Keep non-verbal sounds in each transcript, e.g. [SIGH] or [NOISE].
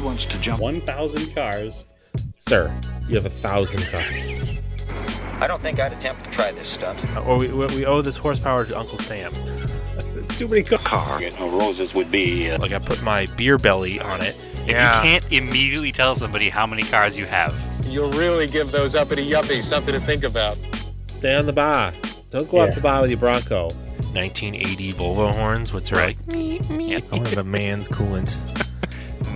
He wants to jump. 1,000 cars. Sir, you have a thousand cars. I don't think I'd attempt to try this stunt. Or we, we owe this horsepower to Uncle Sam. [LAUGHS] Too many cars. Car. You know, roses would be. Uh, Like I put my beer belly on it. If you can't immediately tell somebody how many cars you have, You'll really give those uppity yuppies something to think about. Stay on the bar. Don't go Yeah. off the bar with your Bronco. 1980 Volvo horns. What's right? I want to have a man's coolant. [LAUGHS]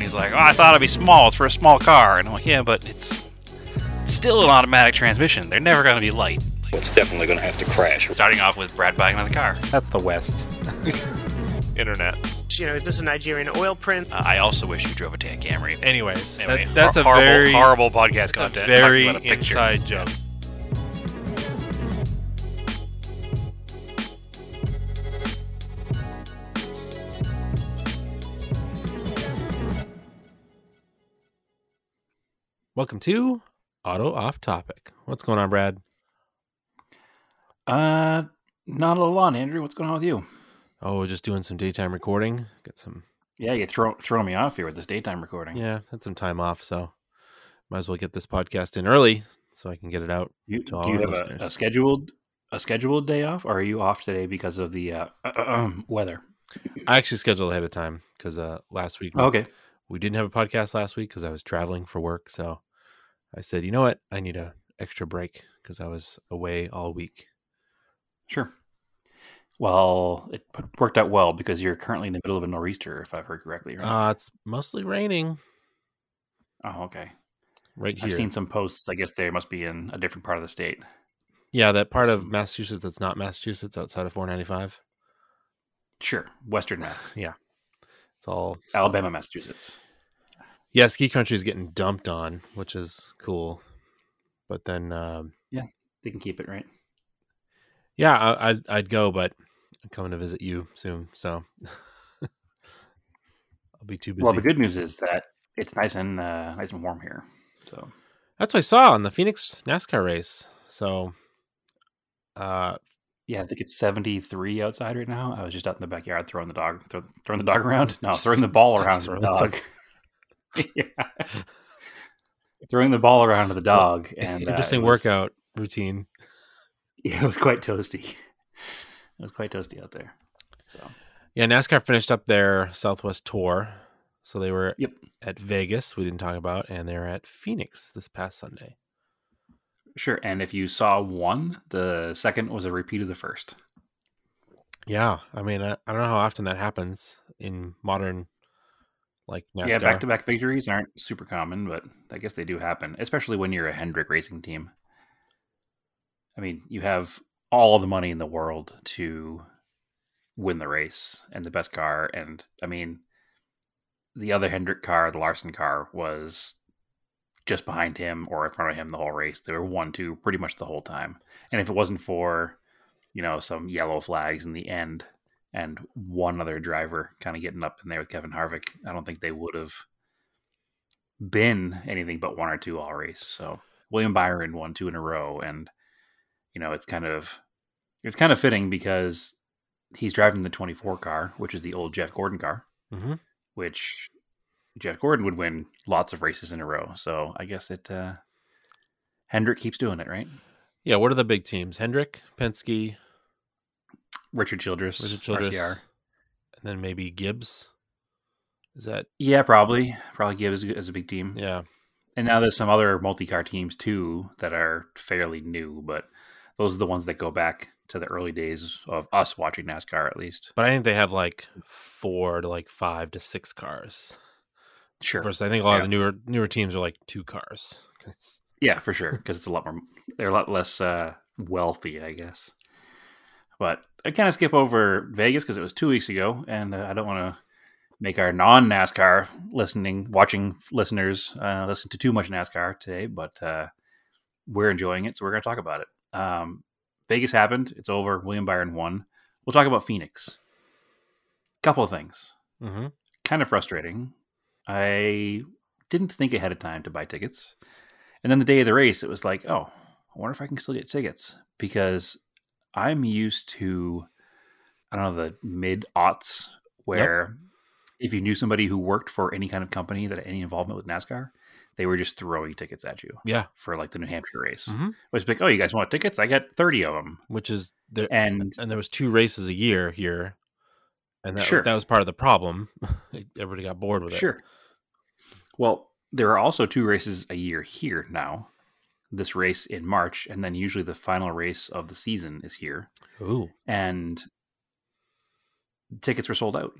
and he's like, "Oh, I thought it'd be small. It's for a small car." And I'm like, "Yeah, but it's, it's still an automatic transmission. They're never going to be light." it's definitely going to have to crash. Starting off with Brad buying another car. That's the West. [LAUGHS] Internet. You know, is this a Nigerian oil print? Uh, I also wish you drove a Tan Camry. Anyways, that- Anyway, that's hor- a horrible, very horrible podcast that's a content. very a inside joke. Welcome to Auto Off Topic. What's going on, Brad? Uh, not a lot, Andrew. What's going on with you? Oh, just doing some daytime recording. Got some, Yeah, you're throw, throwing me off here with this daytime recording. yeah, had some time off, so might as well get this podcast in early so I can get it out. You, to all do you have a, a scheduled a scheduled day off, or are you off today because of the uh, um, [CLEARS THROAT] [CLEARS THROAT] weather? I actually scheduled ahead of time because uh, last week we, Okay. we didn't have a podcast last week because I was traveling for work. So I said, you know what, I need a extra break because I was away all week. Sure. Well, it worked out well because you're currently in the middle of a nor'easter, if I've heard correctly. Right? Uh, it's mostly raining oh, okay. right here. I've seen some posts. I guess they must be in a different part of the state. yeah, that part of Massachusetts that's not Massachusetts outside of 495. Sure, Western Mass, yeah. It's all Alabama, Massachusetts. Yeah, ski country is getting dumped on, which is cool. But then, um, yeah, They can keep it right. yeah, I, I'd I'd go, but I'm coming to visit you soon, so [LAUGHS] I'll be too busy. Well, the good news is that it's nice and uh, nice and warm here. So That's what I saw on the Phoenix NASCAR race. So, uh, yeah, I think it's 73 outside right now. I was just out in the backyard throwing the dog, throw, throwing the dog around. No, throwing the ball around to the Throwing the dog. [LAUGHS] [LAUGHS] yeah. Throwing the ball around to the dog, and uh, interesting it was- workout routine. Yeah, it was quite toasty. It was quite toasty out there. So Yeah, NASCAR finished up their Southwest tour, so they were Yep. at Vegas. We didn't talk about, and they're at Phoenix this past Sunday. sure. And if you saw one, the second was a repeat of the first. Yeah, I mean, I, I don't know how often that happens in modern, like NASCAR. Yeah, back to back victories aren't super common, but I guess they do happen, especially when you're a Hendrick racing team. I mean, you have all the money in the world to win the race and the best car. And I mean, the other Hendrick car, the Larson car, was just behind him or in front of him the whole race. They were one, two pretty much the whole time. And if it wasn't for, you know, some yellow flags in the end and one other driver kind of getting up in there with Kevin Harvick, I don't think they would have been anything but one or two all race. So William Byron won two in a row, and you know it's kind of it's kind of fitting because he's driving the 24 car, which is the old Jeff Gordon car, Mhm. which Jeff Gordon would win lots of races in a row. So I guess it uh Hendrick keeps doing it, right? Yeah, what are the big teams? Hendrick, Penske, Richard Childress, Richard Childress, RCR. and then maybe Gibbs. Is that Yeah, probably. Probably Gibbs as a big team. yeah? And now there's some other multi-car teams too that are fairly new, but those are the ones that go back to the early days of us watching NASCAR at least. But I think they have like four to like five to six cars. Sure. Versus I think a lot Yeah. of the newer newer teams are like two cars. Yeah, for sure, because it's a lot more they're a lot less uh, wealthy, I guess. But I kind of skip over Vegas because it was two weeks ago, and uh, I don't want to make our non NASCAR listening, watching listeners uh, listen to too much NASCAR today. But uh, we're enjoying it, so we're going to talk about it. Um, Vegas happened; it's over. William Byron won. We'll talk about Phoenix. Couple of things. Mhm. Kind of frustrating. I didn't think ahead of time to buy tickets. And then the day of the race, it was like, oh, I wonder if I can still get tickets because I'm used to, I don't know, the mid aughts where if you knew somebody who worked for any kind of company that had any involvement with NASCAR, they were just throwing tickets at you Yeah, for like the New Hampshire race. Mhm. It was like, oh, you guys want tickets? I got thirty of them, which is there, and and there was two races a year here, and that, Sure. that was part of the problem. [LAUGHS] Everybody got bored with it. Sure. Well, there are also two races a year here now. This race in March, and then usually the final race of the season is here. Ooh, And tickets were sold out.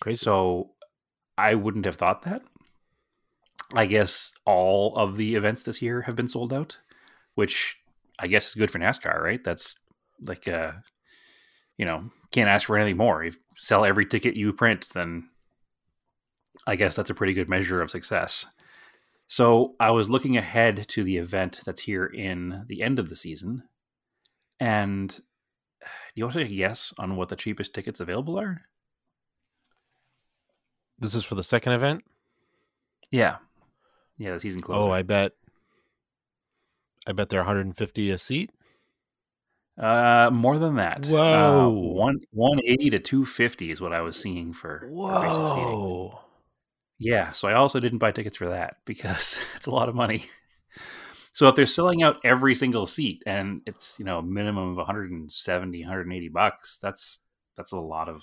crazy. So I wouldn't have thought that. I guess all of the events this year have been sold out, which I guess is good for NASCAR, right? That's like uh you know, can't ask for anything more. If sell every ticket you print, then I guess that's a pretty good measure of success. So I was looking ahead to the event that's here in the end of the season. And [SIGHS] do you want to take a guess on what the cheapest tickets available are? this is for the second event. Yeah. Yeah, the season closed. Oh, I bet. I bet they're 150 a seat. Uh, more than that. Whoa. Uh, one one eighty to two fifty is what I was seeing for. for. Whoa! Yeah, so I also didn't buy tickets for that because [LAUGHS] it's a lot of money. So if they're selling out every single seat and it's you know a minimum of 170, 180 bucks, that's that's a lot of.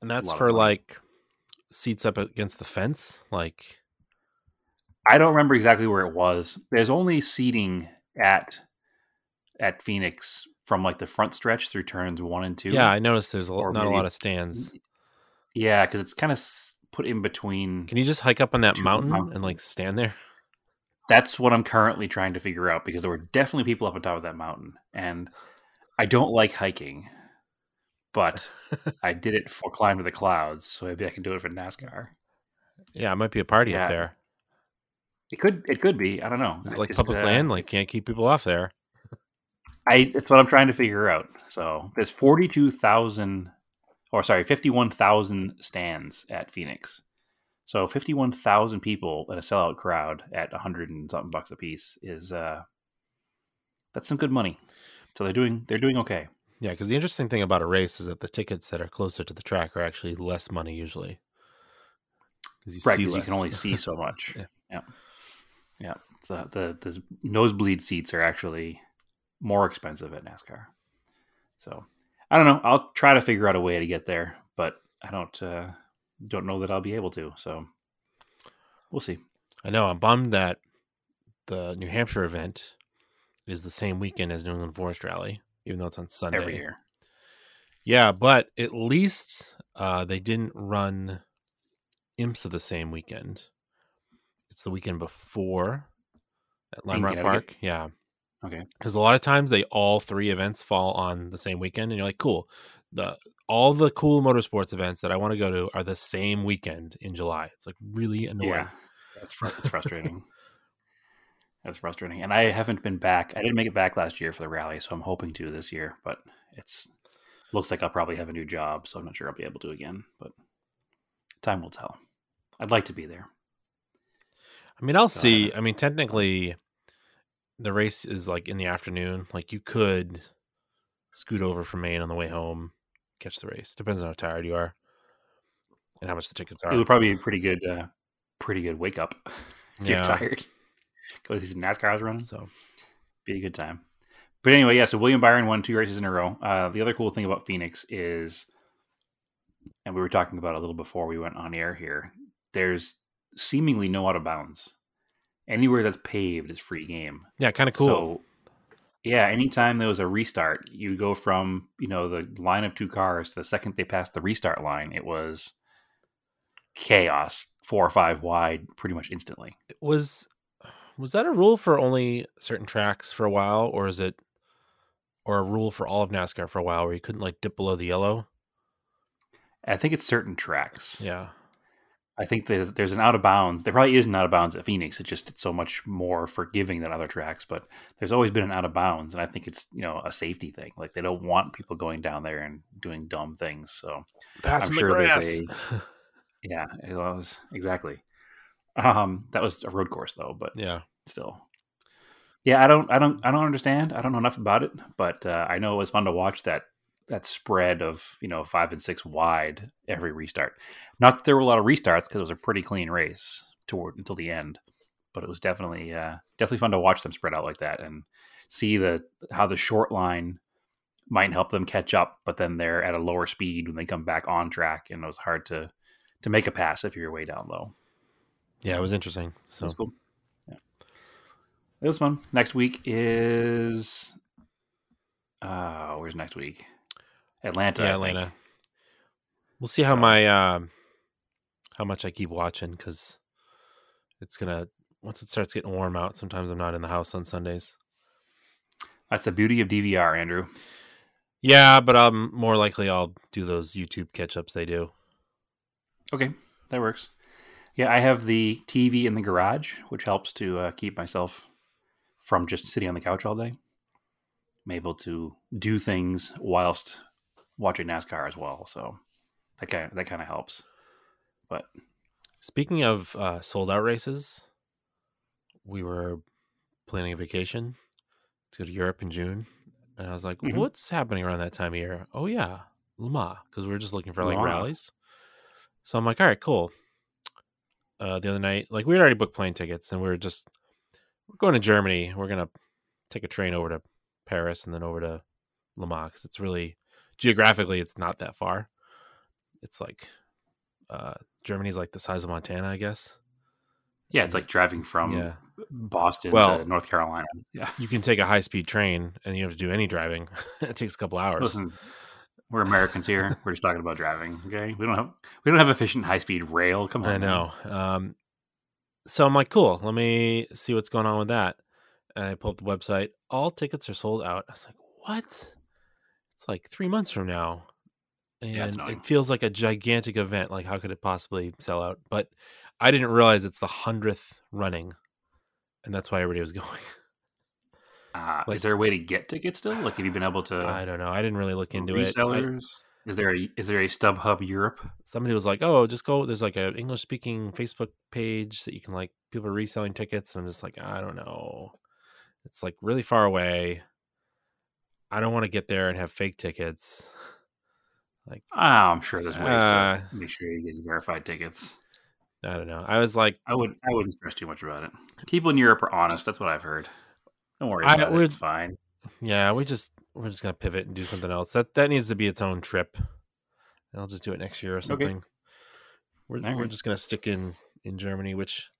And that's for like seats up against the fence. Like, I don't remember exactly where it was. There's only seating at at Phoenix from like the front stretch through turns one and two. yeah, I noticed there's a, not a lot of stands. Yeah, because it's kind of put in between. Can you just hike up on that mountain mountains. and like stand there? That's what I'm currently trying to figure out because there were definitely people up on top of that mountain, and I don't like hiking, but [LAUGHS] I did it for climb to the clouds, so maybe I can do it for NASCAR. Yeah, it might be a party Yeah. up there. It could, it could be. I don't know. Is it like Just, public uh, land? Like, can't keep people off there. I it's what I'm trying to figure out. So there's forty two thousand or sorry, fifty one thousand stands at Phoenix. So fifty one thousand people at a sellout crowd at a hundred and something bucks a piece is uh that's some good money. So they're doing they're doing okay. Yeah, because the interesting thing about a race is that the tickets that are closer to the track are actually less money usually. Because you right, see you can only see [LAUGHS] so much. Yeah. yeah. Yeah. So the the nosebleed seats are actually more expensive at NASCAR. So I don't know. I'll try to figure out a way to get there, but I don't uh, don't know that I'll be able to. So we'll see. I know. I'm bummed that the New Hampshire event is the same weekend as New England Forest Rally, even though it's on Sunday. Every year. Yeah, but at least uh, they didn't run IMSA the same weekend. It's the weekend before at Lime Rock Park. Yeah. Okay. Because a lot of times they all three events fall on the same weekend, and you're like, cool. The all the cool motorsports events that I want to go to are the same weekend in July. It's like really annoying. Yeah. That's fr- that's frustrating. that's frustrating. And I haven't been back. I didn't make it back last year for the rally, so I'm hoping to this year. But it's looks like I'll probably have a new job, so I'm not sure I'll be able to again. But time will tell. I'd like to be there. I mean, I'll So see. I mean, technically, the race is like in the afternoon. Like you could scoot over from Maine on the way home, catch the race. Depends on how tired you are and how much the tickets are. It would probably be a pretty good, uh, pretty good wake up [LAUGHS] if Yeah. you're tired. [LAUGHS] Go see some NASCARs running. So Be a good time. But anyway, yeah. So William Byron won two races in a row. Uh, the other cool thing about Phoenix is, and we were talking about a little before we went on air here. There's seemingly no out of bounds. Anywhere that's paved is free game. yeah, kind of cool. So, yeah, anytime there was a restart, you go from you know the line of two cars to the second they passed the restart line, it was chaos, four or five wide, pretty much instantly. was was that a rule for only certain tracks for a while, or is it, or a rule for all of NASCAR for a while where you couldn't like dip below the yellow? I think it's certain tracks. Yeah, I think there's there's an out of bounds. There probably is an out of bounds at Phoenix. It's just it's so much more forgiving than other tracks, but there's always been an out of bounds, and I think it's you know a safety thing. Like they don't want people going down there and doing dumb things. So passing sure the there's grass. [LAUGHS] yeah, it was exactly. Um, that was a road course though, but yeah, still. Yeah, I don't, I don't, I don't understand. I don't know enough about it, but uh, I know it was fun to watch that that spread of you know five and six wide every restart. Not that there were a lot of restarts because it was a pretty clean race toward until the end, but it was definitely uh, definitely fun to watch them spread out like that and see the how the short line might help them catch up, but then they're at a lower speed when they come back on track, and it was hard to to make a pass if you're way down low. Yeah, it was interesting. So That's cool. Yeah. It was fun. Next week is uh where's next week? Atlanta. Yeah. Atlanta. We'll see how So- my um how much I keep watching because it's gonna once it starts getting warm out. Sometimes I'm not in the house on Sundays. That's the beauty of DVR, Andrew. Yeah, but um, more likely I'll do those YouTube catch ups they do. Okay, that works. Yeah, I have the TV in the garage, which helps to uh, keep myself from just sitting on the couch all day. I'm able to do things whilst watching NASCAR as well, so that kind of, that kind of helps. But Speaking of uh, sold out races, we were planning a vacation to go to Europe in June, and I was like, Mhm. "What's happening around that time of year?" Oh yeah, Le Mans, because we were just looking for like rallies. So I'm like, "All right, cool." Uh, the other night, like we had already booked plane tickets, and we were just we're going to Germany. We're gonna take a train over to Paris and then over to Le Mans because it's really geographically it's not that far. It's like uh, Germany's like the size of Montana, I guess. yeah, it's like driving from yeah, Boston Well- to North Carolina. Yeah. you can take a high speed train and you don't have to do any driving. [LAUGHS] it takes a couple hours. Listen, we're Americans here. [LAUGHS] We're just talking about driving. Okay, we don't have we don't have efficient high speed rail. Come on, I know. Um, so I'm like, cool. Let me see what's going on with that. And I pull up the website. All tickets are sold out. I was like, what? It's like three months from now. And Yeah, it feels like a gigantic event. Like, how could it possibly sell out? But I didn't realize it's the hundredth running, and that's why everybody was [LAUGHS] going. Uh, Like- is there a way to get tickets still? Like, have you been able to I don't know. I didn't really look into it. I- resellers? is there a is there a StubHub Europe? somebody was like, "Oh, just go." There's like a English speaking Facebook page that you can like people are reselling tickets. And I'm just like, I don't know. It's like really far away. I don't want to get there and have fake tickets. Like Ah, I'm sure there's ways Uh, to make sure you get verified tickets. I don't know. I was like, I would I wouldn't stress too much about it. People in Europe are honest. That's what I've heard. Don't worry I about it. It's fine. yeah, we just we're just gonna pivot and do something else. That that needs to be its own trip. And I'll just do it next year or something. We're we're just gonna stick in in Germany, which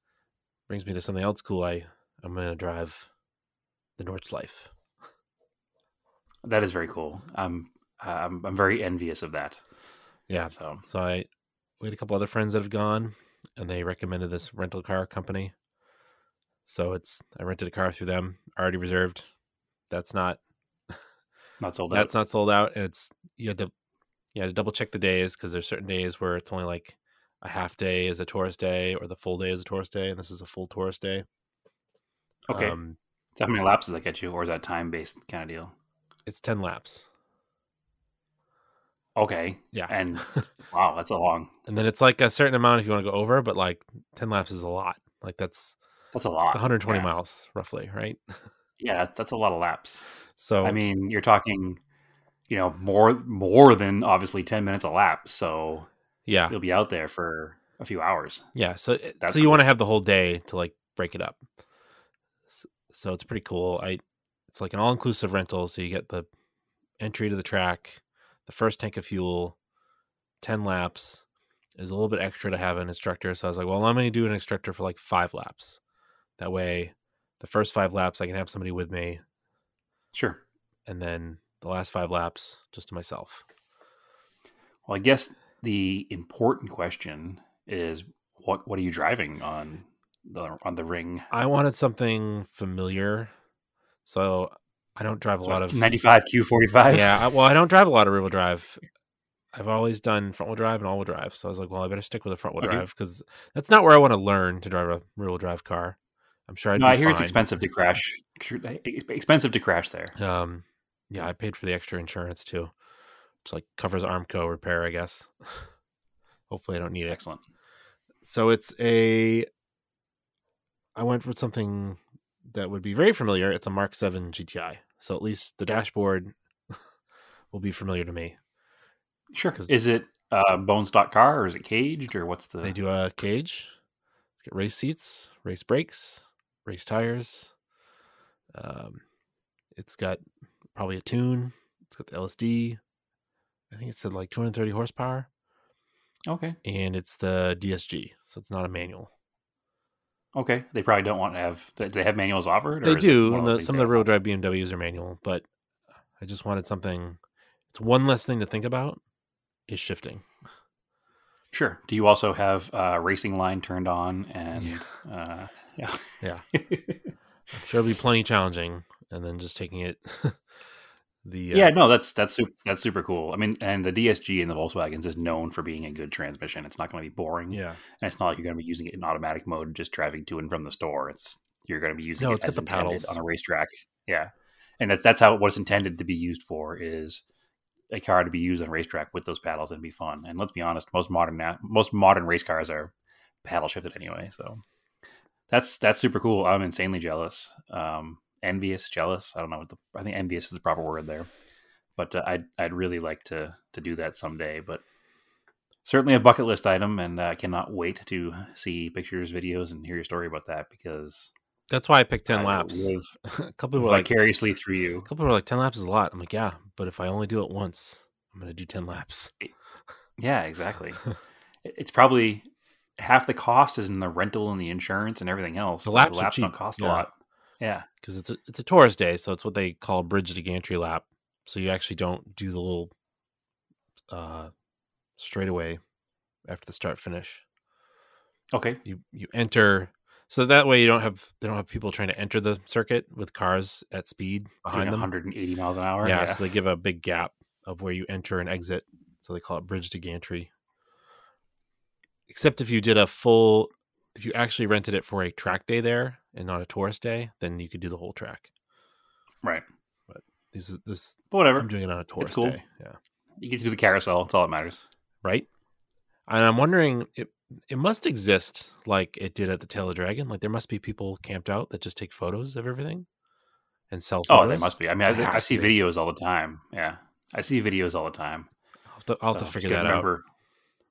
brings me to something else cool. I I'm gonna drive the Nordschleife. That is very cool. I'm I'm I'm very envious of that. Yeah, So So I we had a couple other friends that have gone and they recommended this rental car company. So it's I rented a car through them, already reserved. That's not not sold out. that's not sold out and it's you had to you had to double check the days because there's certain days where it's only like a half day is a tourist day or the full day is a tourist day and this is a full tourist day. okay. Um, so how many laps does that get you, or is that time based kind of deal? It's 10 laps. Okay. Yeah. And [LAUGHS] wow, that's a long. and then it's like a certain amount if you want to go over, but like 10 laps is a lot. Like that's That's a lot. 120 yeah. miles roughly, right? [LAUGHS] Yeah, that's a lot of laps. So I mean, you're talking, you know, more more than obviously ten minutes a lap. So yeah. you'll be out there for a few hours. Yeah, so eh, That's so you cool. want to have the whole day to like break it up. So, so it's pretty cool. I it's like an all inclusive rental, so you get the entry to the track, the first tank of fuel, ten laps. There's a little bit extra to have an instructor, so I was like, well, I'm going to do an instructor for like five laps. That way, the first five laps I can have somebody with me, Sure. and then the last five laps just to myself. Well, I guess the important question is what what are you driving on the on the ring? I wanted something familiar, so I don't drive a lot of ninety five Q forty five. [LAUGHS] yeah, I, well, I don't drive a lot of rear wheel drive. I've always done front wheel drive and all wheel drive. So I was like, well, I better stick with a front wheel Okay. drive because that's not where I want to learn to drive a rear wheel drive car. I'm sure I'd No, I hear it's expensive to crash. Expensive to crash there. Um, yeah, I paid for the extra insurance too, It's like covers Armco repair, I guess. [LAUGHS] Hopefully, I don't need it. Excellent. So it's a. I went for something that would be very familiar. It's a Mark Seven GTI. So at least the dashboard [LAUGHS] will be familiar to me. Sure. Is it uh, bone stock car or is it caged or what's the? They do a cage, Let's get race seats, race brakes, race tires. Um, it's got probably a tune. It's got the LSD. I think it said like 230 horsepower, Okay. and it's the DSG, so it's not a manual. Okay. They probably don't want to have. Do they have manuals offered? or They do. the, some of the real drive BMWs are manual, but I just wanted something. It's one less thing to think about. Is shifting. Sure. Do you also have uh, racing line turned on and? Uh, yeah. [LAUGHS] Yeah. I'm sure it'll be plenty challenging, and then just taking it. [LAUGHS] the uh, Yeah, no, that's that's super, that's super cool. I mean, and the DSG in the Volkswagens is known for being a good transmission. It's not going to be boring, yeah. and it's not like you're going to be using it in automatic mode, just driving to and from the store. It's you're going to be using No, it it's got as the paddles. on a racetrack. Yeah, and that's that's how what it's intended to be used for is a car to be used on a racetrack with those paddles and be fun. And let's be honest, most modern most modern race cars are paddle shifted anyway, so that's that's super cool. I'm insanely jealous, um, envious, jealous. I don't know what the I think envious is the proper word there, but uh, I'd I'd really like to to do that someday. But certainly a bucket list item, and I cannot wait to see pictures, videos, and hear your story about that because That's why I picked ten I laps. live [LAUGHS] a couple people were like, vicariously through a couple people were like, ten laps is a lot. I'm like, yeah, but if I only do it once, I'm gonna do ten laps. Yeah, exactly. It's probably half the cost is in the rental and the insurance and everything else. The laps are don't cost yeah. a lot. Yeah. because it's a it's a tourist day, so it's what they call bridge to gantry lap. So you actually don't do the little uh straightaway after the start finish. Okay. You you enter so that way you don't have they don't have people trying to enter the circuit with cars at speed Doing behind them. 180 miles an hour. yeah, so they give a big gap of where you enter and exit. So they call it bridge to gantry. Except if you did a full, if you actually rented it for a track day there and not a tourist day, then you could do the whole track. Right. But this is this. But whatever. I'm doing it on a tourist cool. day. Yeah. You get to do the carousel. That's all that matters. Right. And I'm wondering, it it must exist like it did at the Tail of Dragon. Like there must be people camped out that just take photos of everything and sell. Oh, Photos. they must be. I mean, I, I see be. videos all the time. Yeah. I see videos all the time. I'll have to, I'll have So to figure that out. remember,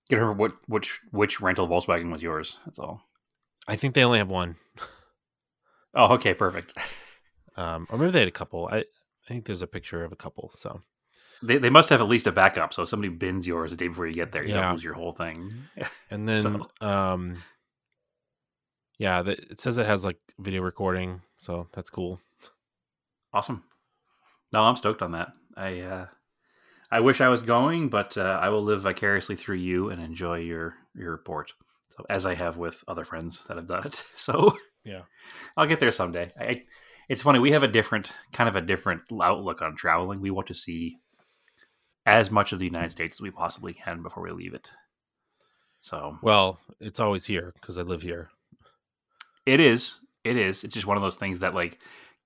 Gotta remember what which which rental Volkswagen was yours. That's all. I think they only have one. Oh, okay, perfect. [LAUGHS] Um, or maybe they had a couple. I, I think there's a picture of a couple. So They, they must have at least a backup. So if somebody bins yours the day before you get there, you Yeah. don't lose your whole thing. [LAUGHS] and then um, yeah, the, it says it has like video recording, so that's cool. Awesome. No, I'm stoked on that. I uh, I wish I was going, but uh, I will live vicariously through you and enjoy your your report. So as I have with other friends that have done it. [LAUGHS] So Yeah. I'll get there someday. I, it's funny we have a different kind of a different outlook on traveling. We want to see as much of the United States as we possibly can before we leave it. So Well, it's always here because I live here. It is. It is. It's just one of those things that, like,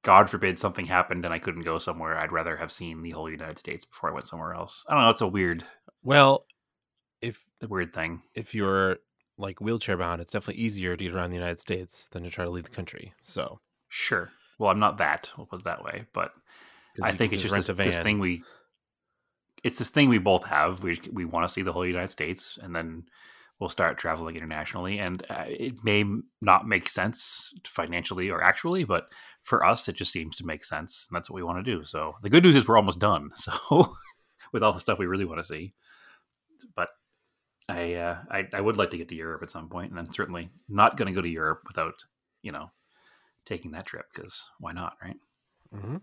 God forbid something happened and I couldn't go somewhere. I'd rather have seen the whole United States before I went somewhere else. I don't know. It's a weird, Well, if the weird thing. if you're like wheelchair bound, it's definitely easier to get around the United States than to try to leave the country. So Sure. Well, I'm not that. We'll put it that way. but I think it's just rent this, this thing we. It's this thing we both have. We we want to see the whole United States, and then we'll start traveling internationally. And uh, it may not make sense financially or actually, but for us, it just seems to make sense, and that's what we want to do. So the good news is we're almost done. [LAUGHS] So with all the stuff we really want to see, but I, uh, I I would like to get to Europe at some point, and I'm certainly not going to go to Europe without you know taking that trip because why not, right? Mhm.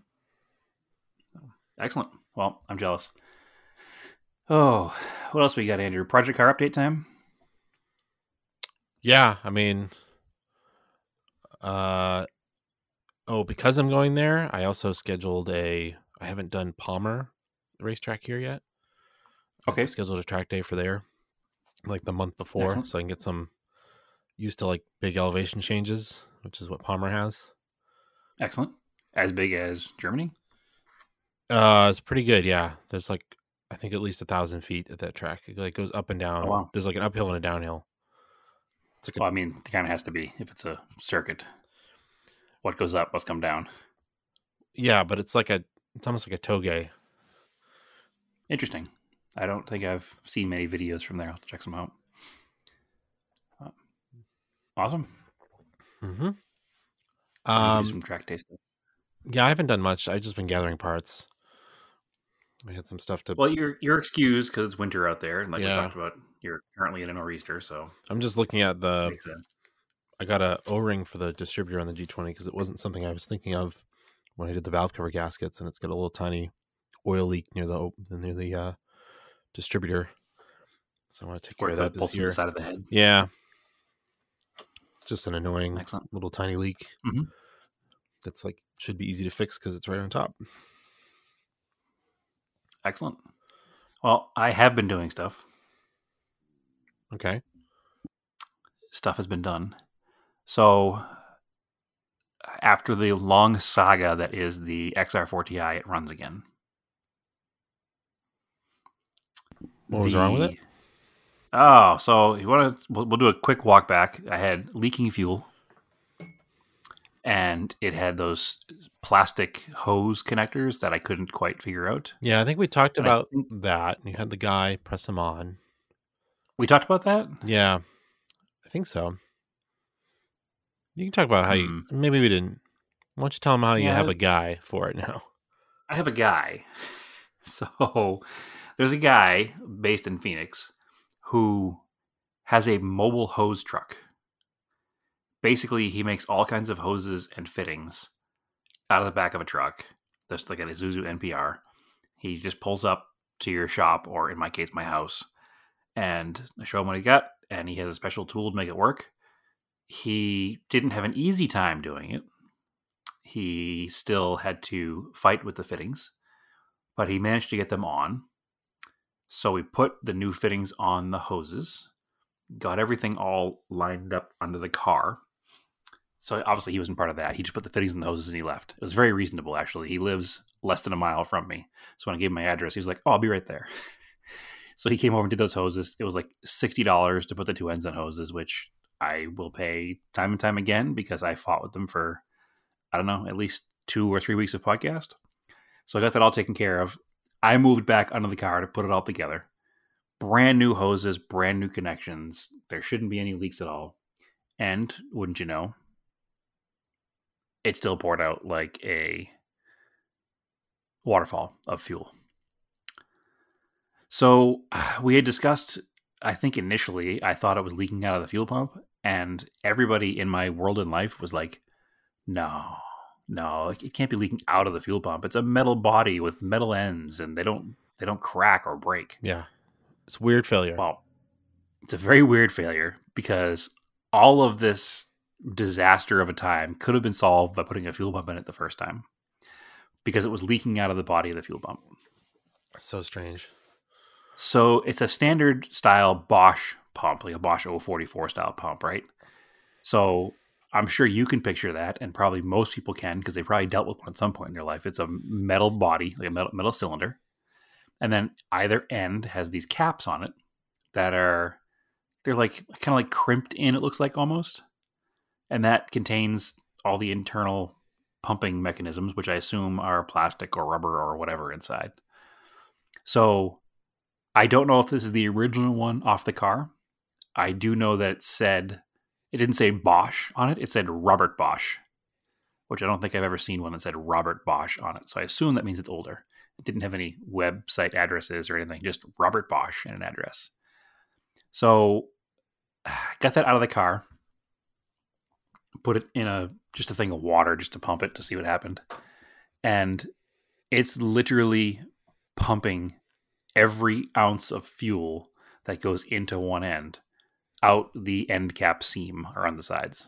Excellent. Well, I'm jealous. Oh, what else we got, Andrew? Project car update time. Yeah, I mean, uh, oh, because I'm going there, I also scheduled a. I haven't done Palmer racetrack here yet. I Okay. scheduled a track day for there, like the month before, Excellent. so I can get some used to like big elevation changes, which is what Palmer has. Excellent. As big as Germany. Uh, it's pretty good. Yeah, there's like I think at least a thousand feet at that track. It like goes up and down. Oh, wow. There's like an uphill and a downhill. It's like Well, I mean, it kind of has to be if it's a circuit. What goes up must come down. Yeah, but it's like a it's almost like a touge. Interesting. I don't think I've seen many videos from there. I'll check some out. Uh, Awesome. Mm-hmm. Um, some track tasting. yeah, I haven't done much. I've just been gathering parts. I had some stuff to. Well, you're you're excused because it's winter out there, and like Yeah. we talked about, you're currently in a nor'easter, so I'm just looking at the. I got a O-ring for the distributor on the G20 because it wasn't something I was thinking of when I did the valve cover gaskets, and it's got a little tiny oil leak near the o- near the uh, distributor. So I want to take care of that this year. side of the head. Yeah, it's just an annoying Excellent. little tiny leak. Mhm. That's like should be easy to fix because it's right on top. Excellent. Well, I have been doing stuff. Okay. Stuff has been done. So after the long saga that is the XR4Ti, it runs again. What was wrong with it? Oh, so you want to? We'll, we'll do a quick walk back. I had leaking fuel, and it had those plastic hose connectors that I couldn't quite figure out. Yeah, I think we talked And about think- that. You had the guy press him on. We talked about that. Yeah, I think so. You can talk about how you. Maybe we didn't. Why don't you tell him how you Hmm. Have a guy for it now? I have a guy. [LAUGHS] So there's a guy based in Phoenix who has a mobile hose truck. Basically, he makes all kinds of hoses and fittings out of the back of a truck. That's like an Isuzu NPR. He just pulls up to your shop, or in my case, my house, and I show him what he got, and he has a special tool to make it work. He didn't have an easy time doing it. He still had to fight with the fittings but he managed to get them on. So we put the new fittings on the hoses, got everything all lined up under the car. So obviously he wasn't part of that. He just put the fittings in the hoses and he left. It was very reasonable actually. He lives less than a mile from me. So when I gave him my address, he was like, "Oh, I'll be right there." [LAUGHS] so he came over and did those hoses. It was like sixty dollars to put the two ends on hoses, which I will pay time and time again because I fought with them for I don't know at least two or three weeks of podcast. So I got that all taken care of. I moved back under the car to put it all together. Brand new hoses, brand new connections. There shouldn't be any leaks at all. And wouldn't you know, it still poured out like a waterfall of fuel. So [SIGHS] we had discussed, I think initially, I thought it was leaking out of the fuel pump, and everybody in my world and life was like, no, no, it can't be leaking out of the fuel pump. It's a metal body with metal ends, and they don't they don't crack or break. Yeah, it's weird failure. Well, it's a very weird failure because all of this disaster of a time could have been solved by putting a fuel pump in it the first time because it was leaking out of the body of the fuel pump. so strange. So it's a standard style Bosch pump, like a Bosch 044 style pump, right? So I'm sure you can picture that, and probably most people can because they probably dealt with one at some point in their life. It's a metal body, like a metal, metal cylinder, and then either end has these caps on it that are they're like kind of like crimped in. It looks like almost, and that contains all the internal pumping mechanisms, which I assume are plastic or rubber or whatever inside. So I don't know if this is the original one off the car. I do know that it said it didn't say Bosch on it. It said Robert Bosch, which I don't think I've ever seen one that said Robert Bosch on it. So I assume that means it's older. It didn't have any website addresses or anything, just Robert Bosch and an address. So [SIGHS] got that out of the car, put it in a just a thing of water just to pump it to see what happened. And it's literally pumping every ounce of fuel that goes into one end out the end cap seam or on the sides.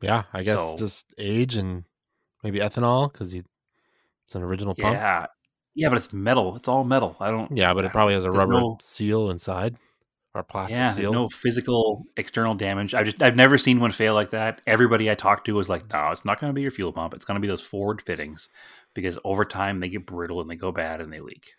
Yeah, I guess So- just age and maybe ethanol because it's an original pump. Yeah. Yeah, but it's metal. It's all metal. I don't Yeah, but it probably has a rubber no- seal inside or plastic yeah, seal. there's no physical external damage. I've just I've never seen one fail like that. Everybody I talked to was like, "No, it's not going to be your fuel pump. It's going to be those forward fittings because over time they get brittle and they go bad and they leak."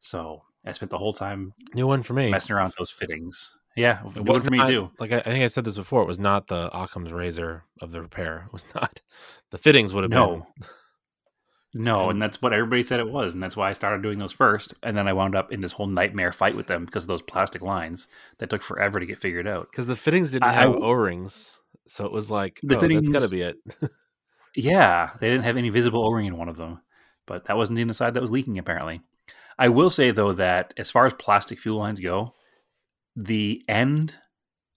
So I spent the whole time New one for me. messing around with those fittings. Yeah, It was for me too. Like I, I think I said this before, it was not the Occam's razor of the repair. It was not. The fittings would have No. been No, and that's what everybody said it was, and that's why I started doing those first. And then I wound up in this whole nightmare fight with them because of those plastic lines that took forever to get figured out. Because the fittings didn't I- have O rings, so it was like, The oh, that's got to be it. Yeah, they didn't have any visible O-ring in one of them, but that wasn't the side that was leaking. Apparently, I will say though that as far as plastic fuel lines go, the end,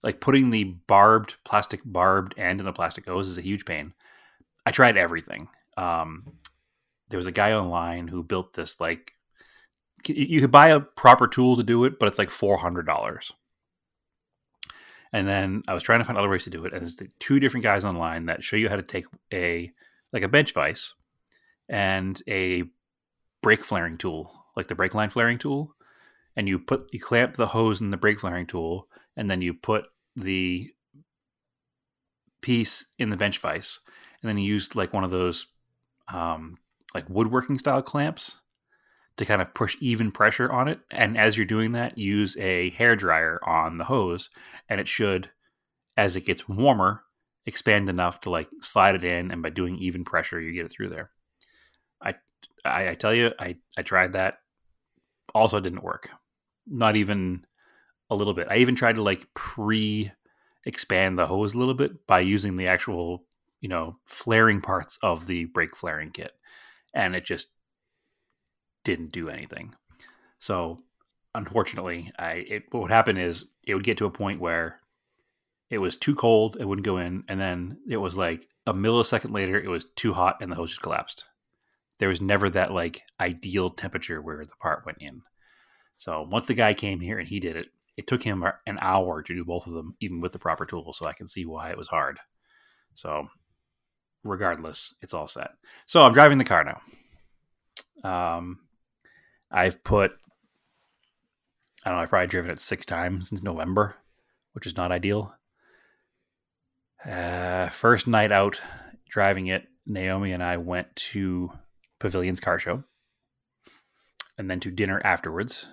like putting the barbed plastic barbed end in the plastic hose, is a huge pain. I tried everything. Um, there was a guy online who built this like you- could buy a proper tool to do it, but it's like four hundred dollars. And then I was trying to find other ways to do it, and there's the two different guys online that show you how to take a like a bench vise and a brake flaring tool, like the brake line flaring tool, and you put you clamp the hose in the brake flaring tool, and then you put the piece in the bench vise, and then you used like one of those um, like woodworking style clamps to kind of push even pressure on it. And as you're doing that, use a hair dryer on the hose, and it should, as it gets warmer, expand enough to like slide it in. And by doing even pressure, you get it through there. I, I, I tell you, I, I tried that. Also, didn't work. Not even a little bit. I even tried to like pre expand the hose a little bit by using the actual, you know, flaring parts of the brake flaring kit, and it just didn't do anything. So unfortunately, I it what would happen is it would get to a point where it was too cold, it wouldn't go in, and then it was like a millisecond later, it was too hot, and the hose just collapsed. There was never that like ideal temperature where the part went in. So once the guy came here and he did it, it took him an hour to do both of them, even with the proper tools. So I can see why it was hard. So regardless, it's all set. So I'm driving the car now. Um, I've put, I don't know, I've probably driven it six times since November, which is not ideal. Uh, first night out driving it, Naomi and I went to Pavilion's car show and then to dinner afterwards.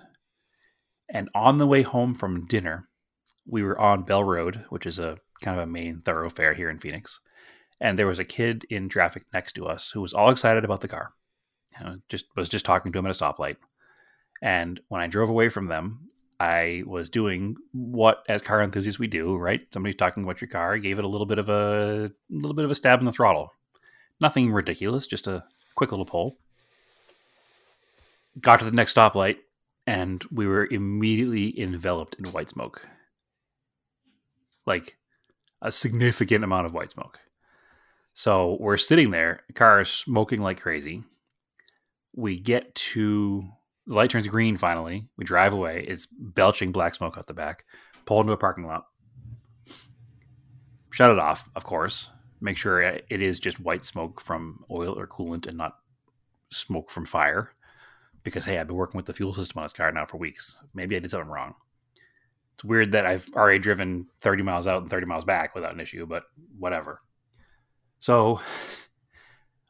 And on the way home from dinner, we were on Bell Road, which is a kind of a main thoroughfare here in Phoenix. And there was a kid in traffic next to us who was all excited about the car. You know, just was just talking to him at a stoplight. And when I drove away from them, I was doing what as car enthusiasts we do, right? Somebody's talking about your car, gave it a little bit of a, a little bit of a stab in the throttle. Nothing ridiculous, just a quick little pull. Got to the next stoplight, and we were immediately enveloped in white smoke. Like a significant amount of white smoke. So we're sitting there, the car is smoking like crazy. We get to the light turns green finally. We drive away. It's belching black smoke out the back. Pull into a parking lot. Shut it off, of course. Make sure it is just white smoke from oil or coolant and not smoke from fire. Because hey, I've been working with the fuel system on this car now for weeks. Maybe I did something wrong. It's weird that I've already driven 30 miles out and 30 miles back without an issue, but whatever. So,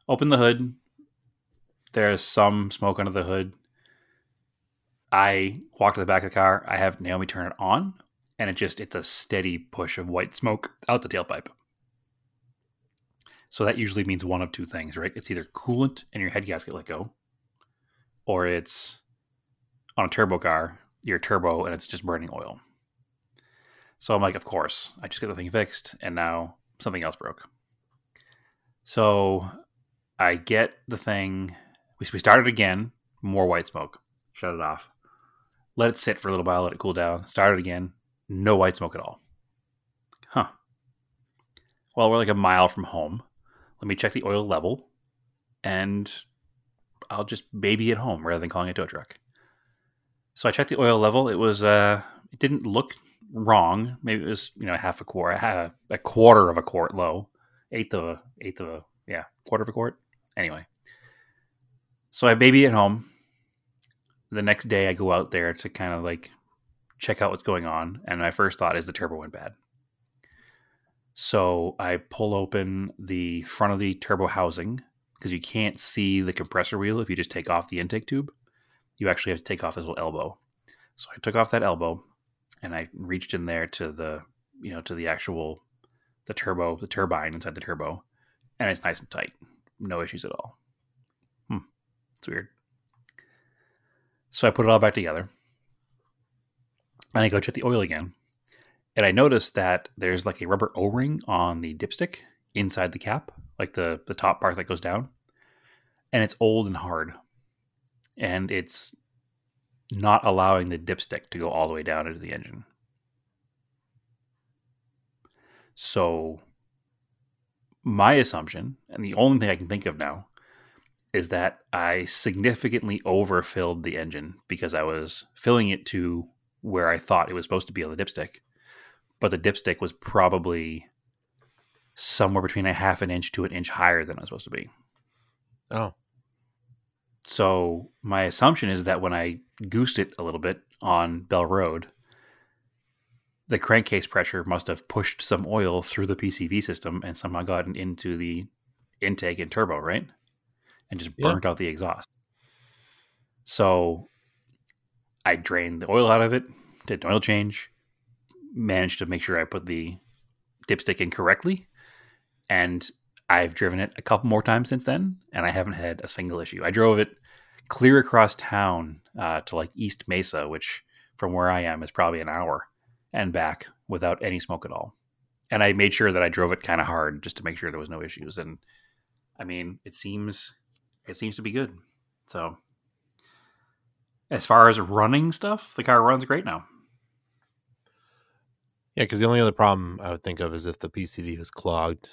open the hood. There's some smoke under the hood. I walk to the back of the car. I have Naomi turn it on, and it just it's a steady push of white smoke out the tailpipe. So that usually means one of two things, right? It's either coolant and your head gasket let go, or it's on a turbo car, your turbo and it's just burning oil. So I'm like, of course, I just got the thing fixed, and now something else broke. So I get the thing. We we started again. More white smoke. Shut it off. Let it sit for a little while. Let it cool down. Start it again. No white smoke at all. Huh. Well, we're like a mile from home. Let me check the oil level, and I'll just baby it home rather than calling a tow truck. So I checked the oil level. It was uh, it didn't look wrong. Maybe it was you know half a quart, half, a quarter of a quart low, eighth of a eighth of a yeah quarter of a quart. Anyway, so I baby it home. The next day, I go out there to kind of like check out what's going on, and my first thought is the turbo went bad. So I pull open the front of the turbo housing because you can't see the compressor wheel if you just take off the intake tube. You actually have to take off this little elbow. So I took off that elbow and I reached in there to the you know to the actual the turbo the turbine inside the turbo, and it's nice and tight, no issues at all. Hmm. It's weird. So I put it all back together. And I go check the oil again. And I noticed that there's like a rubber O ring on the dipstick inside the cap, like the, the top part that goes down. And it's old and hard. And it's not allowing the dipstick to go all the way down into the engine. So my assumption, and the only thing I can think of now, is that I significantly overfilled the engine because I was filling it to where I thought it was supposed to be on the dipstick. But the dipstick was probably somewhere between a half an inch to an inch higher than it was supposed to be. Oh, So my assumption is that when I goosed it a little bit on Bell Road, the crankcase pressure must have pushed some oil through the PCV system and somehow gotten into the intake and turbo, right? And just Yeah. burnt out the exhaust. So I drained the oil out of it, did an oil change, managed to make sure I put the dipstick in correctly, and I've driven it a couple more times since then, and I haven't had a single issue. I drove it clear across town uh, to like East Mesa, which from where I am is probably an hour, and back without any smoke at all. And I made sure that I drove it kind of hard just to make sure there was no issues. And I mean, it seems it seems to be good. So as far as running stuff, the car runs great now. Yeah. Because the only other problem I would think of is if the PCV was clogged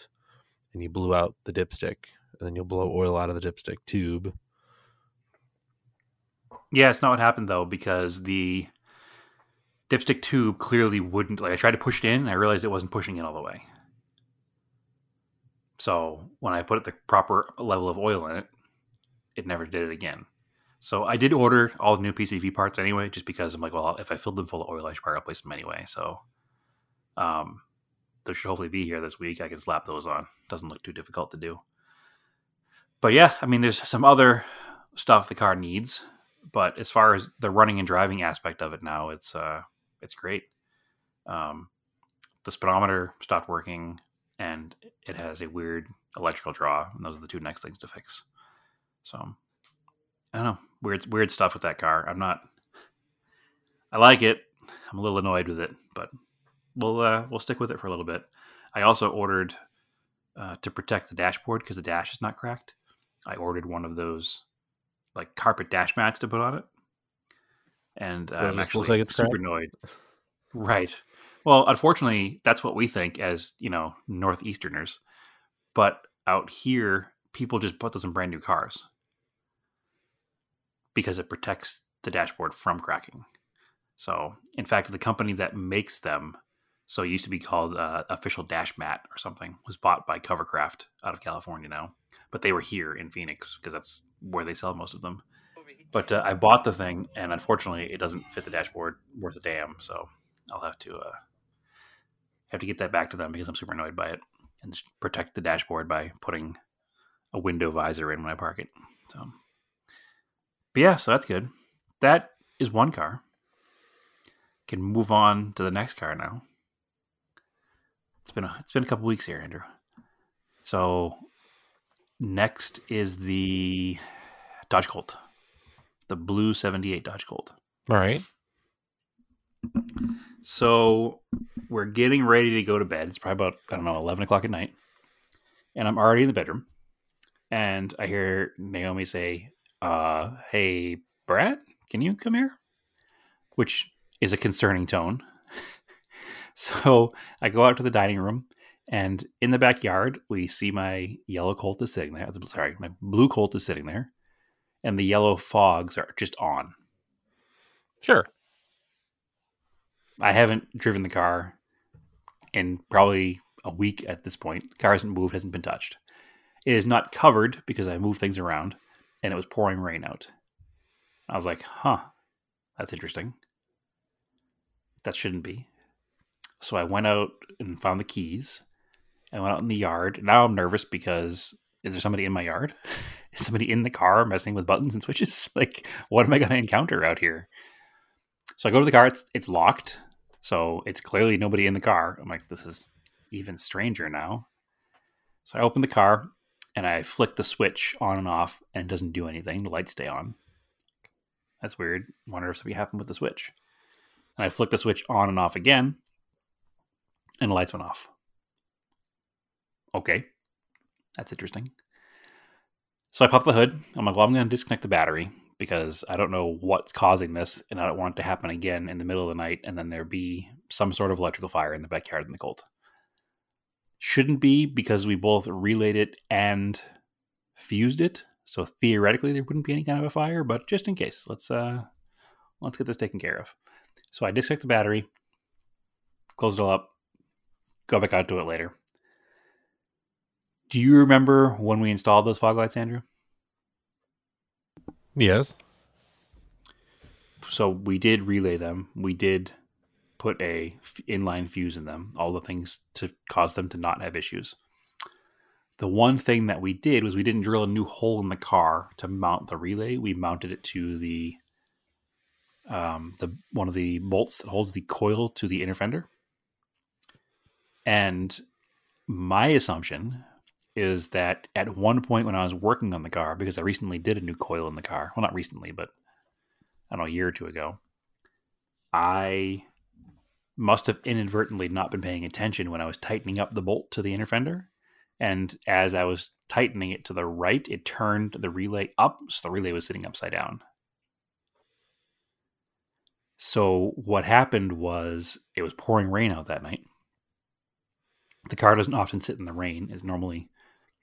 and you blew out the dipstick, and then you'll blow oil out of the dipstick tube. Yeah, it's not what happened though, because the dipstick tube clearly wouldn't. Like, I tried to push it in, and I realized it wasn't pushing in all the way. So when I put the proper level of oil in it, it never did it again. So I did order all new PCV parts anyway, just because I'm like, well, if I filled them full of oil, I should probably replace them anyway. So, um, those should hopefully be here this week. I can slap those on. Doesn't look too difficult to do. But yeah, I mean, there's some other stuff the car needs, but as far as the running and driving aspect of it now, it's uh, it's great. Um, the speedometer stopped working, and it has a weird electrical draw, and those are the two next things to fix. So I don't know, weird weird stuff with that car. I'm not. I like it. I'm a little annoyed with it, but we'll uh, we'll stick with it for a little bit. I also ordered uh, to protect the dashboard because the dash is not cracked. I ordered one of those like carpet dash mats to put on it, and So it I'm actually looks like it's super cracked? annoyed. Right. Well, unfortunately, that's what we think as you know northeasterners, but out here, people just put those in brand new cars because it protects the dashboard from cracking. So, in fact, the company that makes them, so it used to be called uh, Official Dash Mat or something, was bought by Covercraft out of California now. But they were here in Phoenix because that's where they sell most of them. But uh, I bought the thing, and unfortunately, it doesn't fit the dashboard worth a damn. So I'll have to uh, have to get that back to them because I'm super annoyed by it, and protect the dashboard by putting a window visor in when I park it. So, but yeah, so that's good. That is one car. Can move on to the next car now. It's been a, it's been a couple weeks here, Andrew. So next is the Dodge Colt, the blue '78 Dodge Colt. All right. So we're getting ready to go to bed. It's probably about, I don't know, 11 o'clock at night. And I'm already in the bedroom. And I hear Naomi say, uh, Hey, Brad, can you come here? Which is a concerning tone. So I go out to the dining room. And in the backyard, we see my yellow Colt is sitting there. Uh, sorry, my blue Colt is sitting there. And the yellow fogs are just on. Sure. I haven't driven the car in probably a week at this point. car hasn't moved, hasn't been touched. It is not covered because I moved things around and it was pouring rain out. I was like, huh, that's interesting. That shouldn't be. So I went out and found the keys. I went out in the yard. Now I'm nervous because is there somebody in my yard? [LAUGHS] Is somebody in the car messing with buttons and switches? [LAUGHS] Like, what am I going to encounter out here? So I go to the car. It's it's locked, so it's clearly nobody in the car. I'm like, this is even stranger now. So I open the car, and I flick the switch on and off, and it doesn't do anything. The lights stay on. That's weird. Wonder if something happened with the switch. And I flick the switch on and off again, and the lights went off. Okay, that's interesting. So I pop the hood. I'm like, well, I'm going to disconnect the battery because I don't know what's causing this, and I don't want it to happen again in the middle of the night, and then there be some sort of electrical fire in the backyard in the cold. Shouldn't be because we both relayed it and fused it. So theoretically, there wouldn't be any kind of a fire, but just in case, let's uh, let's get this taken care of. So I disconnect the battery, close it all up, go back out to it later. Do you remember when we installed those fog lights, Andrew? Yes. So we did relay them. We did put a inline fuse in them. All the things to cause them to not have issues. The one thing that we did was we didn't drill a new hole in the car to mount the relay. We mounted it to the um, the one of the bolts that holds the coil to the inner fender. And my assumption is that at one point when I was working on the car, because I recently did a new coil in the car, well, not recently, but I don't know, a year or two ago, I must have inadvertently not been paying attention when I was tightening up the bolt to the inner fender. And as I was tightening it to the right, it turned the relay up, so the relay was sitting upside down. So what happened was it was pouring rain out that night. The car doesn't often sit in the rain; it's normally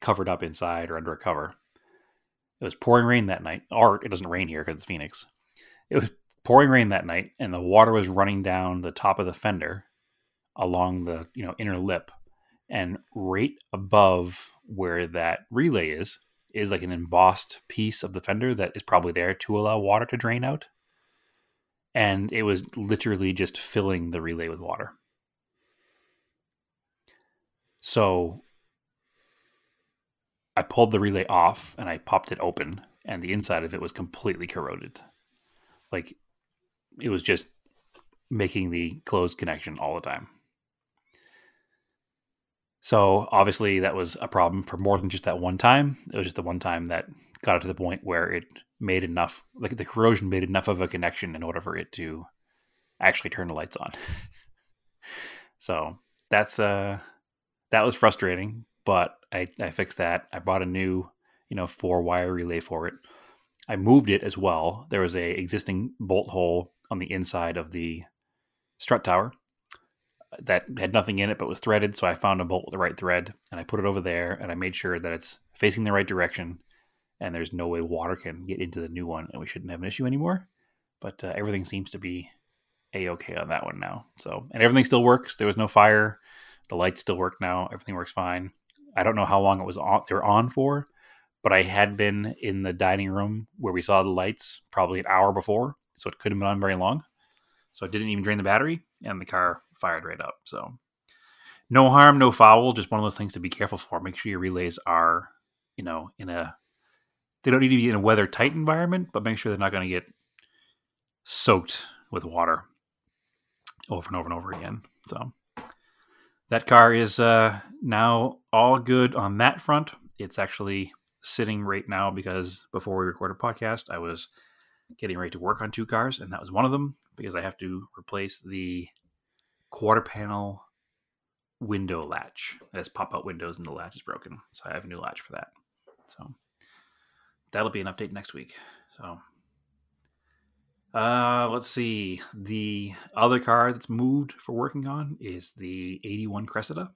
covered up inside or under a cover. It was pouring rain that night, or it doesn't rain here because it's Phoenix. It was pouring rain that night, and the water was running down the top of the fender along the you know inner lip, and right above where that relay is is like an embossed piece of the fender that is probably there to allow water to drain out. And it was literally just filling the relay with water. So I pulled the relay off and I popped it open, and the inside of it was completely corroded. Like it was just making the closed connection all the time. So obviously that was a problem for more than just that one time. It was just the one time that got it to the point where it made enough, like the corrosion made enough of a connection in order for it to actually turn the lights on. [LAUGHS] so that's uh that was frustrating, but I, I fixed that. I bought a new, you know, four wire relay for it. I moved it as well. There was a existing bolt hole on the inside of the strut tower that had nothing in it but was threaded. So I found a bolt with the right thread and I put it over there and I made sure that it's facing the right direction and there's no way water can get into the new one and we shouldn't have an issue anymore. But uh, everything seems to be a okay on that one now. So and everything still works. There was no fire. The lights still work now. Everything works fine. I don't know how long it was on. They were on for, but I had been in the dining room where we saw the lights probably an hour before, so it couldn't have been on very long. So it didn't even drain the battery, and the car fired right up. So no harm, no foul. Just one of those things to be careful for. Make sure your relays are, you know, in a. They don't need to be in a weather tight environment, but make sure they're not going to get soaked with water over and over and over again. So that car is uh, now all good on that front. It's actually sitting right now because before we record a podcast, I was getting ready to work on two cars, and that was one of them because I have to replace the quarter panel window latch. It has pop out windows and the latch is broken. So I have a new latch for that. So that'll be an update next week. So uh, let's see. The other car that's moved for working on is the 81 Cressida.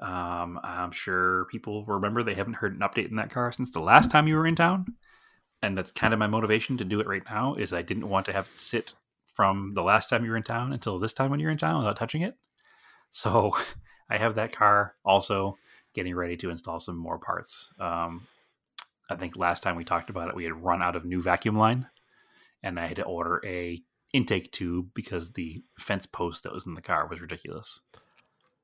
Um, I'm sure people remember they haven't heard an update in that car since the last time you were in town. And that's kind of my motivation to do it right now is I didn't want to have it sit from the last time you were in town until this time when you're in town without touching it. So [LAUGHS] I have that car also getting ready to install some more parts. Um, I think last time we talked about it, we had run out of new vacuum line and I had to order a intake tube because the fence post that was in the car was ridiculous.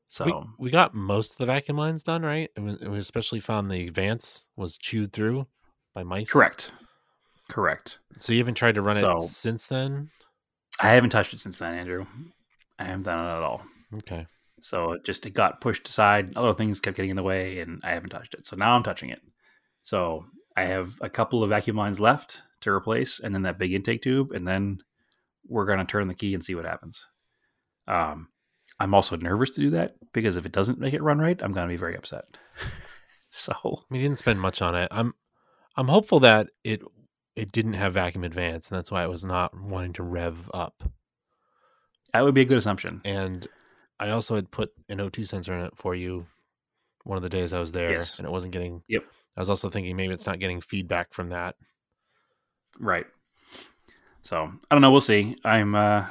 So we, we got most of the vacuum lines done, right? And we, we especially found the advance was chewed through by mice. correct, correct. So you haven't tried to run So- it since then? I haven't touched it since then, Andrew. I haven't done it at all. Okay. So it just it got pushed aside. Other things kept getting in the way, and I haven't touched it. So now I'm touching it. So I have a couple of vacuum lines left to replace, and then that big intake tube, and then we're gonna turn the key and see what happens. Um, I'm also nervous to do that because if it doesn't make it run right, I'm gonna be very upset. [LAUGHS] so We didn't spend much on it. I'm I'm hopeful that it it didn't have vacuum advance, and that's why it was not wanting to rev up. that would be a good assumption. And I also had put an O2 sensor in it for you one of the days I was there, Yes. and it wasn't getting. Yep. I was also thinking maybe it's not getting feedback from that. Right. So I don't know. We'll see. I'm. uh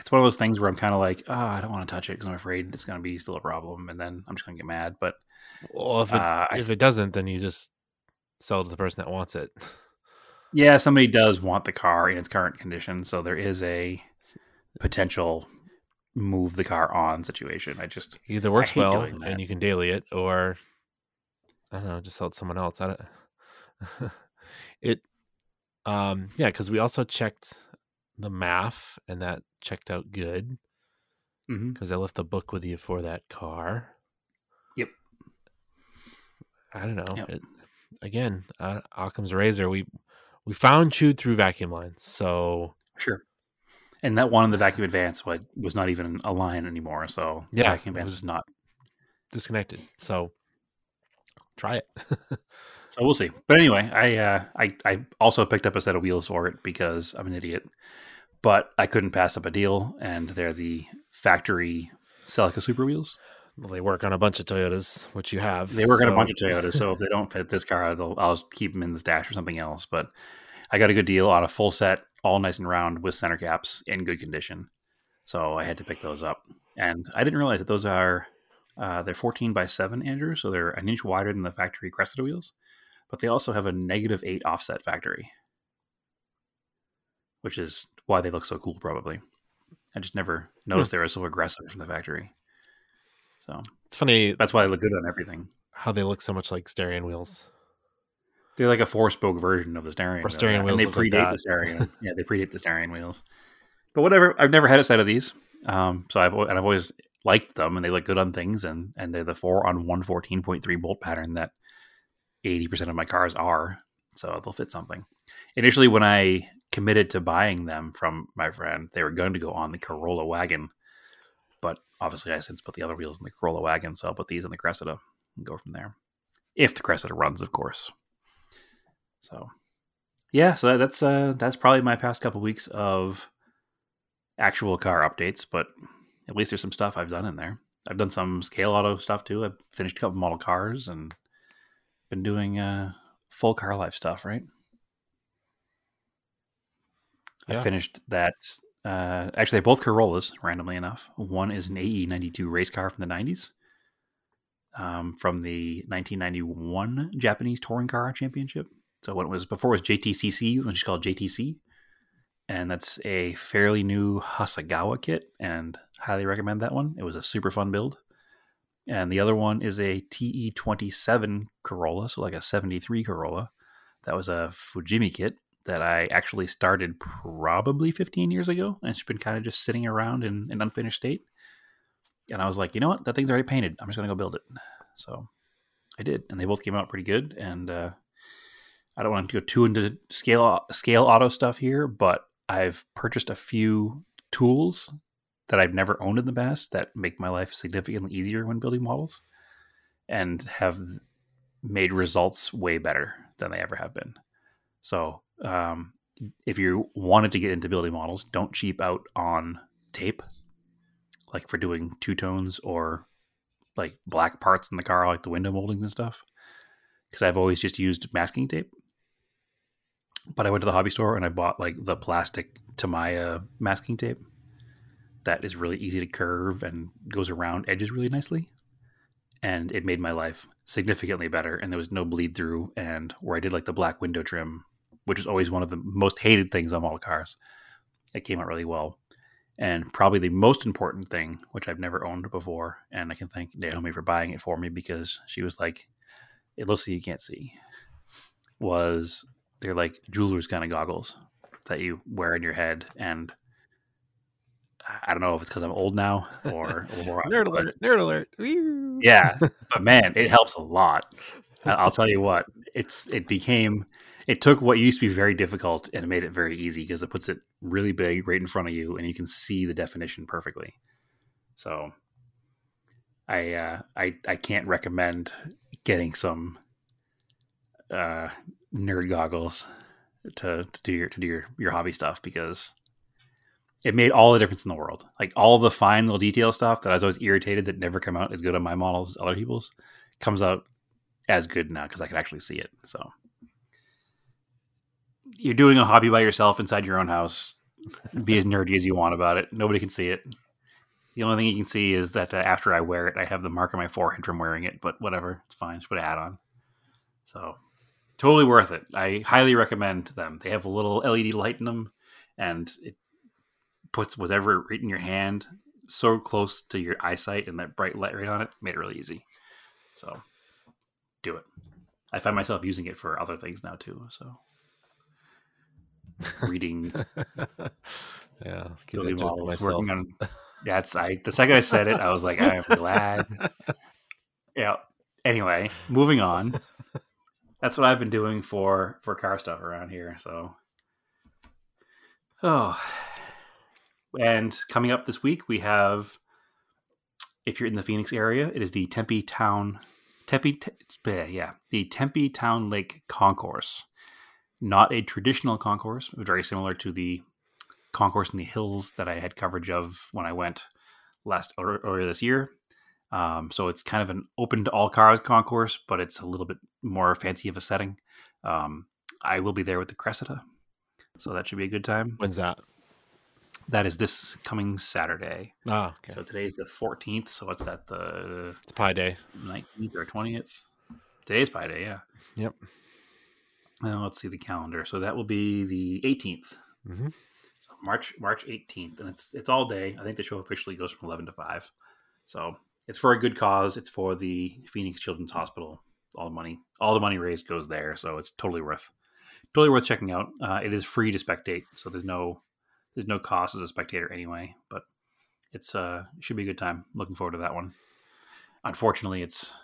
It's one of those things where I'm kind of like, oh, I don't want to touch it because I'm afraid it's going to be still a problem, and then I'm just going to get mad. But Well, if it Uh, if it doesn't, then you just sell it to the person that wants it. yeah, somebody does want the car in its current condition, so there is a potential move the car on situation. I just Either works well and you can daily it, or I don't know, just sell it to someone else. I don't. [LAUGHS] it, um, yeah, because we also checked the math and that checked out good because I left the book with you for that car. Yep. I don't know. Yep. It, again, uh, Occam's razor. We we found chewed through vacuum lines, so sure. And that one in the vacuum advance was was not even a line anymore. So the Yeah, vacuum advance was- is not. disconnected. So try it. [LAUGHS] So we'll see. But anyway, I uh, I I also picked up a set of wheels for it because I'm an idiot. But I couldn't pass up a deal, and they're the factory Celica Supra wheels. well, they work on a bunch of Toyotas, which you have. They work on a bunch of Toyotas, so if they don't fit this car, they'll, I'll just keep them in the stash or something else. But I got a good deal on a full set, all nice and round with center caps in good condition. So I had to pick those up, and I didn't realize that those are uh, they're 14 by 7, Andrew, so they're an inch wider than the factory Cressida wheels, but they also have a negative 8 offset factory, which is why they look so cool. Probably, I just never noticed they were so aggressive from the factory. So It's funny that's why they look good on everything. how they look so much like steering wheels. They're like a four-spoke version of the steering Or yeah. wheels and they like predate that. the steering. [LAUGHS] yeah, they predate the steering wheels. But whatever. I've never had a set of these, um, so I've and I've always liked them, and they look good on things, and and they're the four on one fourteen point three bolt pattern that eighty percent of my cars are, so they'll fit something. Initially, when I committed to buying them from my friend, they were going to go on the Corolla wagon, but obviously I since put the other wheels in the Corolla wagon, so I'll put these in the Cressida and go from there. If the Cressida runs, of course. So, yeah, so that's uh that's probably my past couple weeks of actual car updates, but at least there's some stuff I've done in there. I've done some scale auto stuff too. I've finished a couple model cars and been doing uh full car life stuff, right? Yeah. I finished that uh actually they're both Corollas, randomly enough. One is an AE ninety two race car from the nineties. Um, from the 1991 Japanese Touring Car Championship. So when it was before it was JTCC, which is called JTC, and that's a fairly new Hasegawa kit, and highly recommend that one. It was a super fun build. And the other one is a TE27 Corolla, so like a 73 Corolla. That was a Fujimi kit that I actually started probably 15 years ago, and it's been kind of just sitting around in an unfinished state. And I was like, you know what? That thing's already painted. I'm just going to go build it. So I did, and they both came out pretty good. And uh, I don't want to go too into scale scale auto stuff here, but I've purchased a few tools that I've never owned in the past that make my life significantly easier when building models, and have made results way better than they ever have been. So, um, if you wanted to get into building models, don't cheap out on tape, like for doing two tones or like black parts in the car, like the window moldings and stuff. Because I've always just used masking tape. But I went to the hobby store and I bought like the plastic Tamiya masking tape that is really easy to curve and goes around edges really nicely. And it made my life significantly better. And there was no bleed through. And where I did like the black window trim, which is always one of the most hated things on all cars, it came out really well. And probably the most important thing, which I've never owned before, and I can thank Naomi for buying it for me because she was like, "It looks like you can't see," was they're like jeweler's kind of goggles that you wear in your head, and I don't know if it's because I'm old now or, or [LAUGHS] Nerd alert! Nerd alert! Yeah but [LAUGHS] man it helps a lot i'll tell you what it's it became it took what used to be very difficult and it made it very easy because it puts it really big right in front of you and you can see the definition perfectly so i uh i i can't recommend getting some uh nerd goggles to, to do your to do your your hobby stuff because it made all the difference in the world. Like all the fine little detail stuff that I was always irritated that never come out as good on my models as other people's comes out as good now because I can actually see it. So you're doing a hobby by yourself inside your own house. Be as nerdy as you want about it. Nobody can see it. The only thing you can see is that uh, after I wear it, I have the mark on my forehead from wearing it. But whatever, it's fine. Just put a hat on. So totally worth it. I highly recommend them. They have a little LED light in them, and it puts whatever right in your hand so close to your eyesight and that bright light right on it made it really easy. So do it. I find myself using it for other things now too. So [LAUGHS] reading [LAUGHS] yeah, building models, myself. working on [LAUGHS] that's I the second I said it, I was like, I am glad. yeah. Anyway, moving on. That's what I've been doing for for car stuff around here. So oh and coming up this week we have if you're in the Phoenix area, it is the Tempe Town Tempe Te- yeah, the Tempe Town Lake Concours. Not a traditional concourse, very similar to the concourse in the hills that I had coverage of when I went last or earlier this year. Um, so it's kind of an open to all cars concourse, but it's a little bit more fancy of a setting. Um, I will be there with the Cressida, so that should be a good time. When's that? That is this coming Saturday. Ah, okay. So today's the 14th. So what's that? The it's Pi Day. 19th or 20th? Today's Pi Day, yeah. Yep. Now let's see the calendar. So that will be the 18th. Mm-hmm. So March March 18th, and it's it's all day. I think the show officially goes from 11 to 5. So it's for a good cause. It's for the Phoenix Children's Hospital. All the money, all the money raised goes there. So it's totally worth, totally worth checking out. Uh, it is free to spectate, so there's no there's no cost as a spectator anyway. But it's uh should be a good time. Looking forward to that one. Unfortunately, it's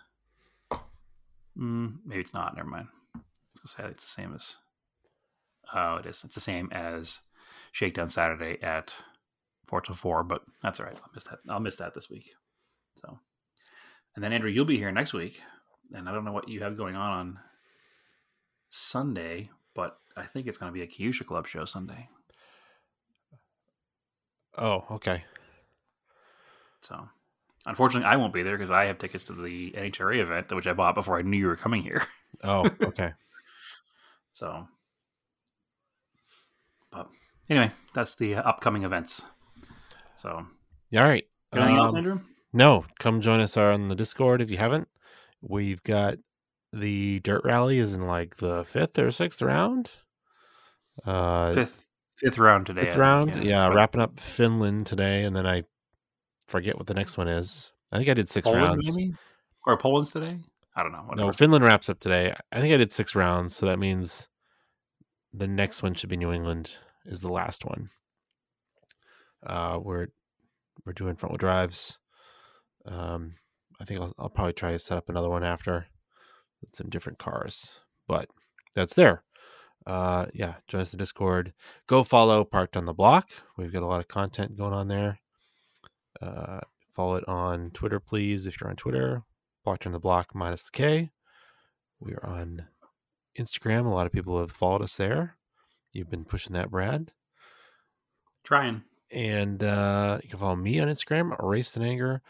mm, maybe it's not. Never mind. It's the same as. Oh, it is. It's the same as Shakedown Saturday at four to four, but that's all right. I'll miss that. I'll miss that this week. So, and then Andrew, you'll be here next week, and I don't know what you have going on on Sunday, but I think it's going to be a Kyusha Club show Sunday. Oh, okay. So, unfortunately, I won't be there because I have tickets to the NHRA event, which I bought before I knew you were coming here. Oh, [LAUGHS] okay. So, but anyway, that's the uh, upcoming events. So, All right. anything else, Um, Andrew? No, come join us on the Discord if you haven't. We've got the dirt rally is in like the fifth or sixth round. Uh, Fifth, fifth round today. I fifth think, round. Yeah, But wrapping up Finland today, and then I forget what the next one is. I think I did six Poland, rounds. maybe, or Poland's today. I don't know. No, Finland wraps up today. I think I did six rounds, so that means the next one should be New England is the last one. Uh, we're we're doing front wheel drives. Um, I think I'll, I'll probably try to set up another one after with some different cars, but that's there. Uh, yeah, join us in the Discord. Go follow Parked on the Block. We've got a lot of content going on there. Uh, follow it on Twitter, please, if you're on Twitter. Blocked on the Block minus the K. We are on Instagram. A lot of people have followed us there. You've been pushing that, Brad. Trying. And uh, you can follow me on Instagram, Erased in Anger.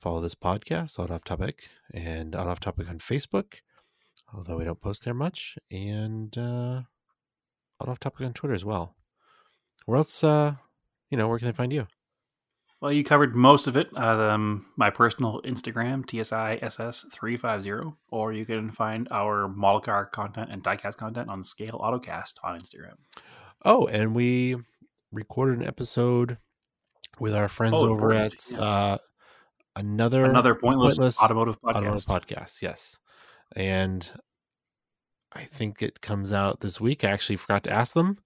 Follow this podcast, Auto Off Topic, and Auto Off Topic on Facebook, although we don't post there much. And uh, Auto Off Topic on Twitter as well. Where else, uh, you know, where can they find you? Well, you covered most of it. Um, my personal Instagram, TSISS350, or you can find our model car content and diecast content on Scale Autocast on Instagram. Oh, and we recorded an episode with our friends Oh, over at yeah. uh, another Another pointless, Pointless automotive podcast. automotive podcast. Yes, and I think it comes out this week. I actually forgot to ask them.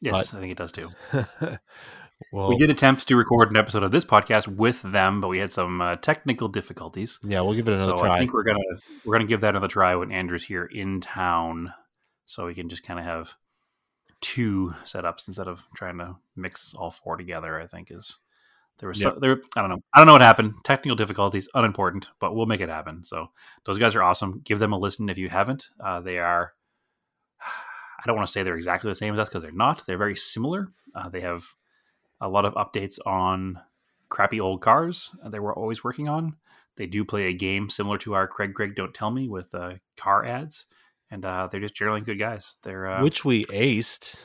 Yes, but- I think it does too. [LAUGHS] Well, we did attempt to record an episode of this podcast with them, but we had some uh, technical difficulties. Yeah, we'll give it another so try. I think we're gonna we're gonna give that another try when Andrew's here in town, so we can just kind of have two setups instead of trying to mix all four together. I think is there was Yep. so, there. I don't know. I don't know what happened. Technical difficulties, unimportant, but we'll make it happen. So those guys are awesome. Give them a listen if you haven't. Uh, they are. [SIGHS] I don't want to say they're exactly the same as us because they're not. They're very similar. Uh, they have a lot of updates on crappy old cars that they were always working on. They do play a game similar to our Craig Craig Don't Tell Me with uh, car ads, and uh, they're just generally good guys. They're uh, Which we aced.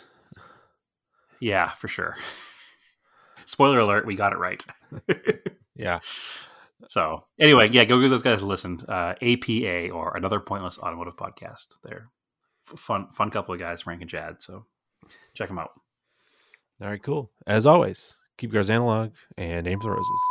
yeah, for sure. [LAUGHS] Spoiler alert: we got it right. [LAUGHS] Yeah. so anyway, yeah, go give those guys a listen. Uh, APA or another pointless automotive podcast. They're fun, fun couple of guys, Frank and Chad. So check them out. All right, cool. As always, keep yours analog and aim for the roses.